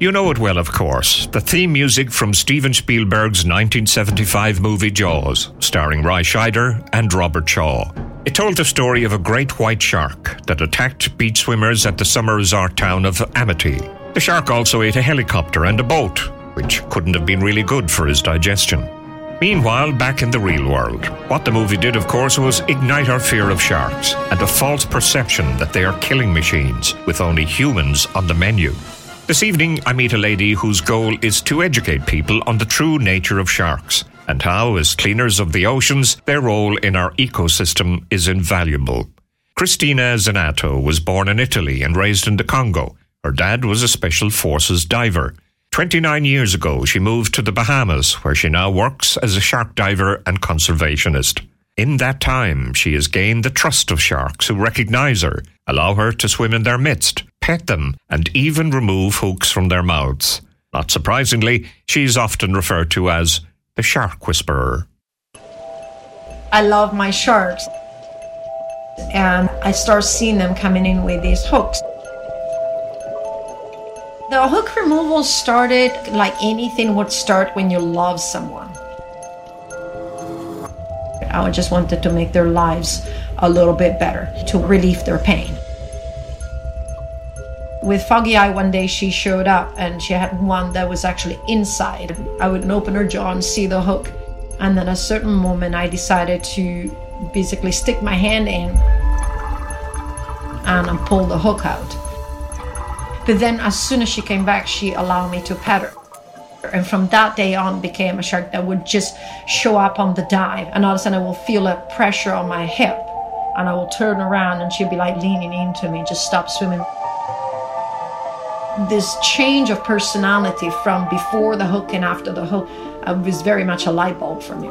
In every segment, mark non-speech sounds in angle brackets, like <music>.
You know it well, of course. The theme music from Steven Spielberg's 1975 movie Jaws, starring Roy Scheider and Robert Shaw. It told the story of a great white shark that attacked beach swimmers at the summer resort town of Amity. The shark also ate a helicopter and a boat, which couldn't have been really good for his digestion. Meanwhile, back in the real world, what the movie did, of course, was ignite our fear of sharks and a false perception that they are killing machines with only humans on the menu. This evening, I meet a lady whose goal is to educate people on the true nature of sharks and how, as cleaners of the oceans, their role in our ecosystem is invaluable. Christina Zenato was born in Italy and raised in the Congo. Her dad was a special forces diver. 29 years ago, she moved to the Bahamas, where she now works as a shark diver and conservationist. In that time, she has gained the trust of sharks who recognize her, allow her to swim in their midst, pet them, and even remove hooks from their mouths. Not surprisingly, she is often referred to as the shark whisperer. I love my sharks, and I start seeing them coming in with these hooks. The hook removal started like anything would start when you love someone. I just wanted to make their lives a little bit better, to relieve their pain. With Foggy Eye, one day she showed up and she had one that was actually inside. I wouldn't open her jaw and see the hook. And then a certain moment, I decided to basically stick my hand in and pull the hook out. But then as soon as she came back, she allowed me to pet her. And from that day on became a shark that would just show up on the dive. And all of a sudden I will feel a pressure on my hip. And I will turn around and she'll be like leaning into me, just stop swimming. This change of personality from before the hook and after the hook uh, was very much a light bulb for me.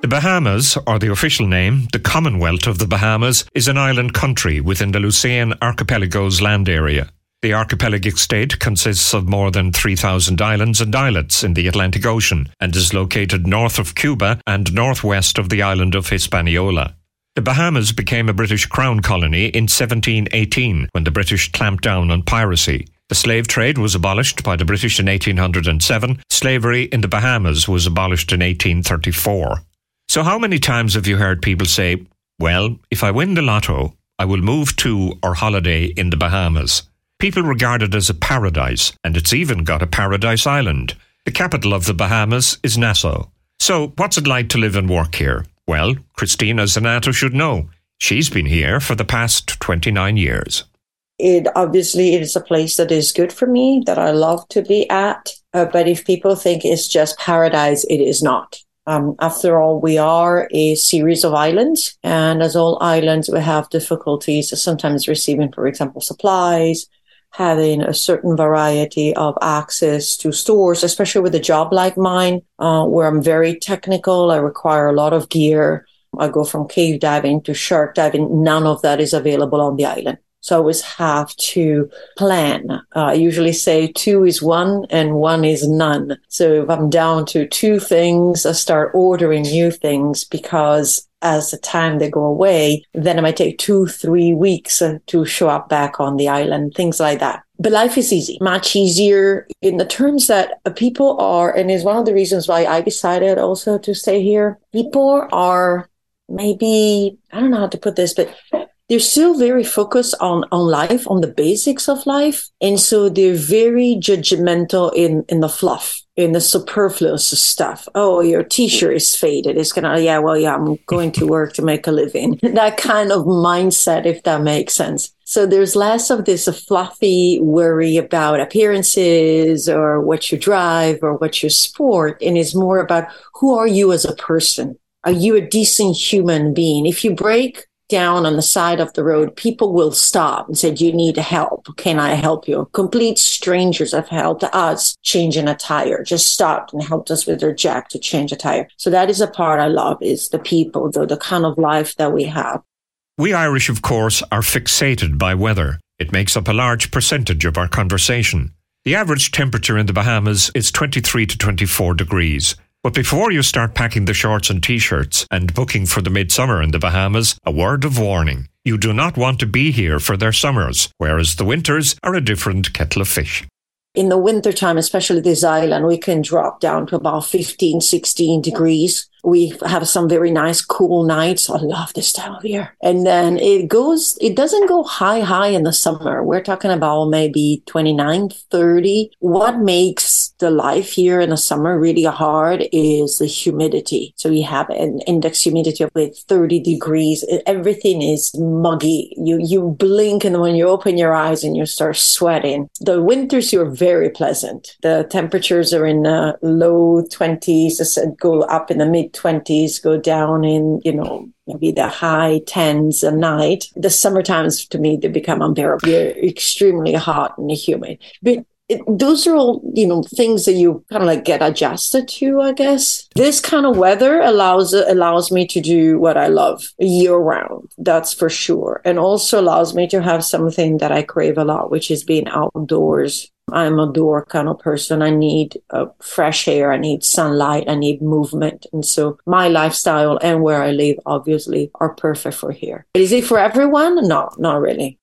The Bahamas, or the official name, the Commonwealth of the Bahamas, is an island country within the Lucayan Archipelago's land area. The archipelagic state consists of more than 3,000 islands and islets in the Atlantic Ocean and is located north of Cuba and northwest of the island of Hispaniola. The Bahamas became a British crown colony in 1718 when the British clamped down on piracy. The slave trade was abolished by the British in 1807. Slavery in the Bahamas was abolished in 1834. So, how many times have you heard people say, Well, if I win the lotto, I will move to or holiday in the Bahamas? People regard it as a paradise, and it's even got a paradise island. The capital of the Bahamas is Nassau. So, what's it like to live and work here? Well, Christina Zenato should know. She's been here for the past 29 years. It obviously it is a place that is good for me, that I love to be at. Uh, but if people think it's just paradise, it is not. Um, after all, we are a series of islands, and as all islands, we have difficulties sometimes receiving, for example, supplies, having a certain variety of access to stores, especially with a job like mine, uh, where I'm very technical. I require a lot of gear. I go from cave diving to shark diving. None of that is available on the island. So I always have to plan. Uh, I usually say two is one and one is none. So if I'm down to two things, I start ordering new things because as the time they go away, then it might take two, three weeks uh, to show up back on the island, things like that. But life is easy, much easier in the terms that people are, and is one of the reasons why I decided also to stay here. People are maybe, I don't know how to put this, but they're still very focused on, on life, on the basics of life. And so they're very judgmental in, in the fluff, in the superfluous stuff. Oh, your t-shirt is faded. It's gonna, yeah, well, yeah, I'm going to work to make a living. <laughs> that kind of mindset, if that makes sense. So there's less of this fluffy worry about appearances or what you drive or what you sport. And it's more about who are you as a person? Are you a decent human being? If you break, down on the side of the road, people will stop and say, Do you need help? Can I help you? Complete strangers have helped us changing a tire, just stopped and helped us with their jack to change a tire. So that is a part I love is the people, the, the kind of life that we have. We Irish, of course, are fixated by weather. It makes up a large percentage of our conversation. The average temperature in the Bahamas is 23 to 24 degrees. But before you start packing the shorts and t shirts and booking for the midsummer in the Bahamas, a word of warning. you do not want to be here for their summers, whereas the winters are a different kettle of fish. In the wintertime, especially this island, we can drop down to about 15, 16 degrees we have some very nice, cool nights. I love this time of year. And then it goes, it doesn't go high, high in the summer. We're talking about maybe 29, 30. What makes the life here in the summer really hard is the humidity. So we have an index humidity of like 30 degrees. Everything is muggy. You, you blink and when you open your eyes and you start sweating. The winters here are very pleasant. The temperatures are in the low 20s, go up in the mid 20s go down in, you know, maybe the high 10s a night. The summer times to me, they become unbearable. They're extremely hot and humid. But it, those are all, you know, things that you kind of like get adjusted to, I guess. This kind of weather allows allows me to do what I love year round. That's for sure. And also allows me to have something that I crave a lot, which is being outdoors I'm a door kind of person. I need uh, fresh air. I need sunlight. I need movement. And so my lifestyle and where I live, obviously, are perfect for here. Is it for everyone? No, not really.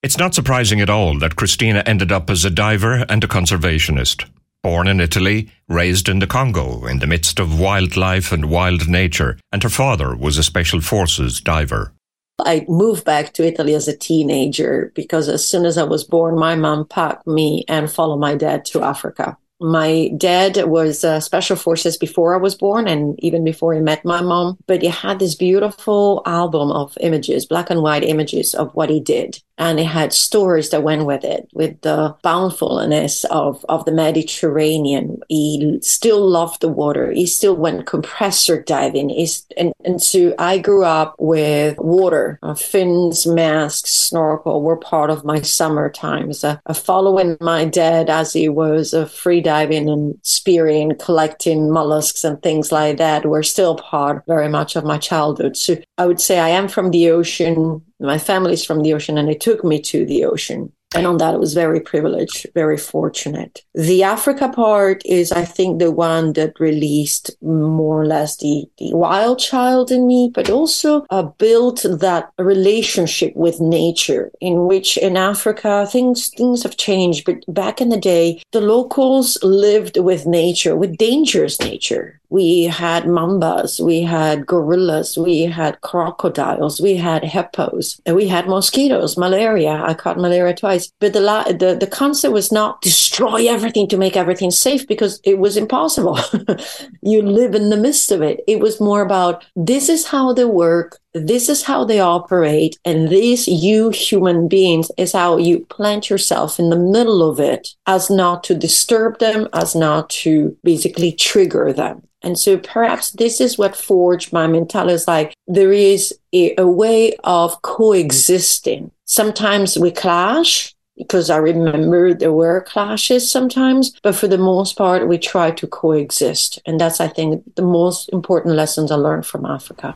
It's not surprising at all that Christina ended up as a diver and a conservationist. Born in Italy, raised in the Congo in the midst of wildlife and wild nature, and her father was a special forces diver. I moved back to Italy as a teenager because as soon as I was born, my mom packed me and followed my dad to Africa. My dad was uh, special forces before I was born and even before he met my mom, but he had this beautiful album of images, black and white images of what he did and it had stories that went with it with the bountifulness of, of the mediterranean. He still loved the water. He still went compressor diving. He's, and, and so i grew up with water uh, fins masks snorkel were part of my summer times. Uh, following my dad as he was uh, free diving and spearing collecting mollusks and things like that were still part very much of my childhood. So i would say i am from the ocean my family's from the ocean and they took me to the ocean. And on that, it was very privileged, very fortunate. The Africa part is, I think, the one that released more or less the, the wild child in me, but also uh, built that relationship with nature in which in Africa, things, things have changed. But back in the day, the locals lived with nature, with dangerous nature we had mambas, we had gorillas, we had crocodiles, we had hippos, and we had mosquitoes, malaria. I caught malaria twice. But the, la- the, the concept was not destroy everything to make everything safe because it was impossible. <laughs> you live in the midst of it. It was more about this is how they work. This is how they operate. And this, you human beings, is how you plant yourself in the middle of it as not to disturb them, as not to basically trigger them. And so perhaps this is what forged my mentality is like there is a, a way of coexisting. Sometimes we clash because I remember there were clashes sometimes, but for the most part, we try to coexist. And that's, I think, the most important lessons I learned from Africa.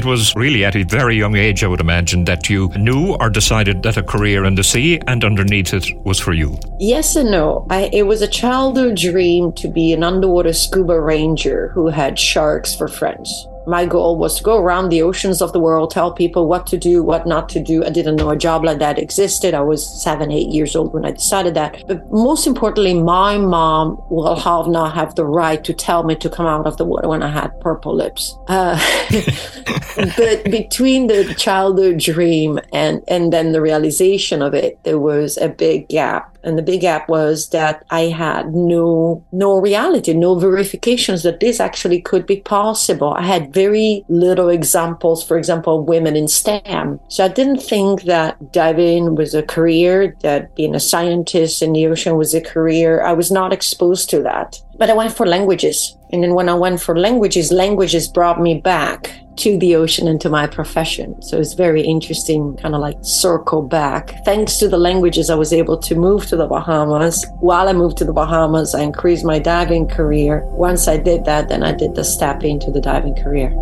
It was really at a very young age, I would imagine, that you knew or decided that a career in the sea and underneath it was for you. Yes and no. I, it was a childhood dream to be an underwater scuba ranger who had sharks for friends my goal was to go around the oceans of the world, tell people what to do, what not to do. I didn't know a job like that existed. I was seven, eight years old when I decided that. But most importantly, my mom will have not have the right to tell me to come out of the water when I had purple lips. Uh, <laughs> but between the childhood dream and, and then the realization of it, there was a big gap And the big gap was that I had no no reality, no verifications that this actually could be possible. I had very little examples, for example, women in STEM. So I didn't think that diving was a career, that being a scientist in the ocean was a career. I was not exposed to that. But I went for languages. And then when I went for languages, languages brought me back to the ocean and to my profession. So it's very interesting, kind of like circle back. Thanks to the languages, I was able to move to the Bahamas. While I moved to the Bahamas, I increased my diving career. Once I did that, then I did the step into the diving career.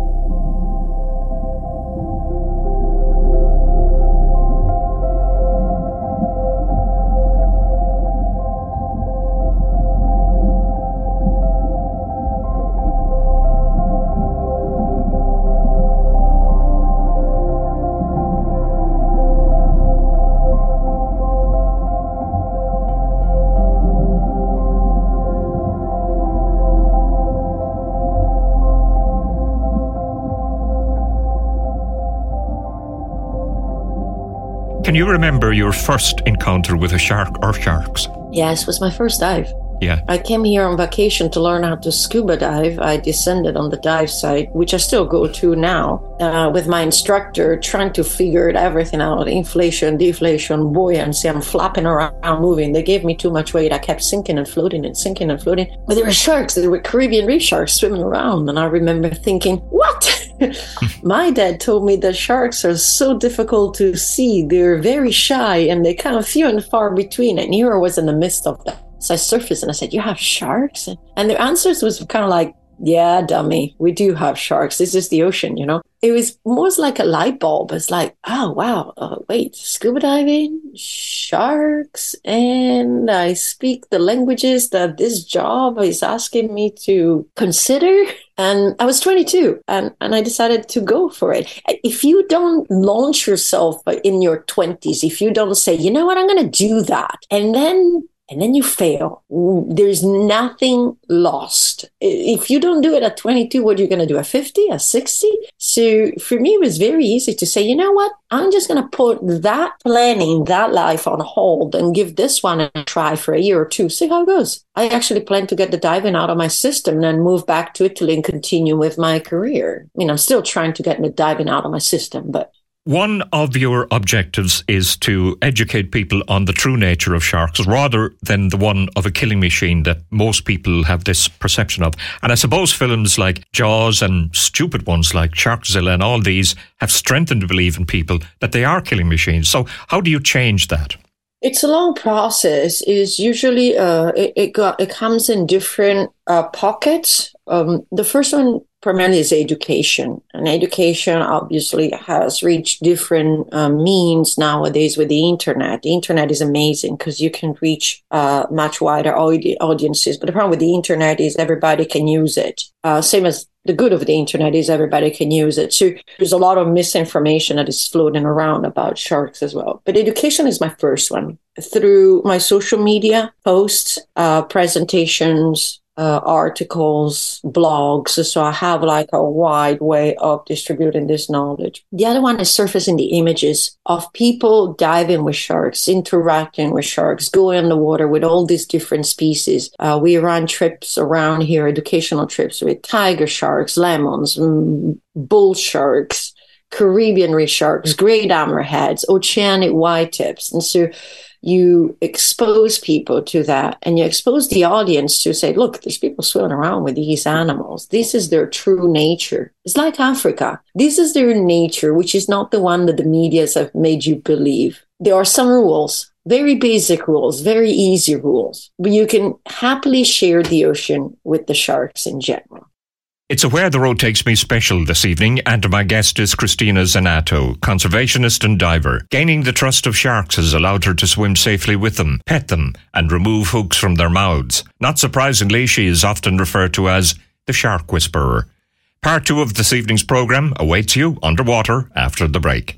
Can you remember your first encounter with a shark or sharks? Yes, it was my first dive. Yeah. I came here on vacation to learn how to scuba dive. I descended on the dive site, which I still go to now, uh, with my instructor, trying to figure everything out inflation, deflation, buoyancy. I'm flapping around, moving. They gave me too much weight. I kept sinking and floating and sinking and floating. But there were sharks, there were Caribbean reef sharks swimming around. And I remember thinking, what? <laughs> <laughs> my dad told me that sharks are so difficult to see. They're very shy and they kind of few and far between. And here I was in the midst of that. So I surfaced and I said, You have sharks? And their answers was kind of like, Yeah, dummy, we do have sharks. This is the ocean, you know? It was more like a light bulb. It's like, Oh, wow. Uh, wait, scuba diving, sharks, and I speak the languages that this job is asking me to consider. <laughs> And I was 22 and, and I decided to go for it. If you don't launch yourself in your 20s, if you don't say, you know what, I'm going to do that, and then and then you fail. There's nothing lost. If you don't do it at 22, what are you going to do at 50, at 60? So for me, it was very easy to say, you know what? I'm just going to put that planning, that life on hold and give this one a try for a year or two, see how it goes. I actually plan to get the diving out of my system and then move back to Italy and continue with my career. I mean, I'm still trying to get the diving out of my system, but one of your objectives is to educate people on the true nature of sharks rather than the one of a killing machine that most people have this perception of. And I suppose films like Jaws and stupid ones like Sharkzilla and all these have strengthened the belief in people that they are killing machines. So, how do you change that? It's a long process. Is usually uh, it it, got, it comes in different uh, pockets. Um, the first one primarily is education. And education obviously has reached different uh, means nowadays with the internet. The internet is amazing because you can reach uh, much wider audi- audiences. But the problem with the internet is everybody can use it. Uh, same as the good of the internet is everybody can use it. So there's a lot of misinformation that is floating around about sharks as well. But education is my first one through my social media posts, uh, presentations, uh, articles, blogs. So I have like a wide way of distributing this knowledge. The other one is surfacing the images of people diving with sharks, interacting with sharks, going in the water with all these different species. Uh, we run trips around here, educational trips with tiger sharks, lemons, mm, bull sharks. Caribbean reef sharks, great hammerheads, oceanic white tips. And so you expose people to that and you expose the audience to say, look, there's people swimming around with these animals. This is their true nature. It's like Africa. This is their nature, which is not the one that the medias have made you believe. There are some rules, very basic rules, very easy rules, but you can happily share the ocean with the sharks in general. It's a Where the Road Takes Me special this evening, and my guest is Christina Zenato, conservationist and diver. Gaining the trust of sharks has allowed her to swim safely with them, pet them, and remove hooks from their mouths. Not surprisingly, she is often referred to as the Shark Whisperer. Part two of this evening's programme awaits you underwater after the break.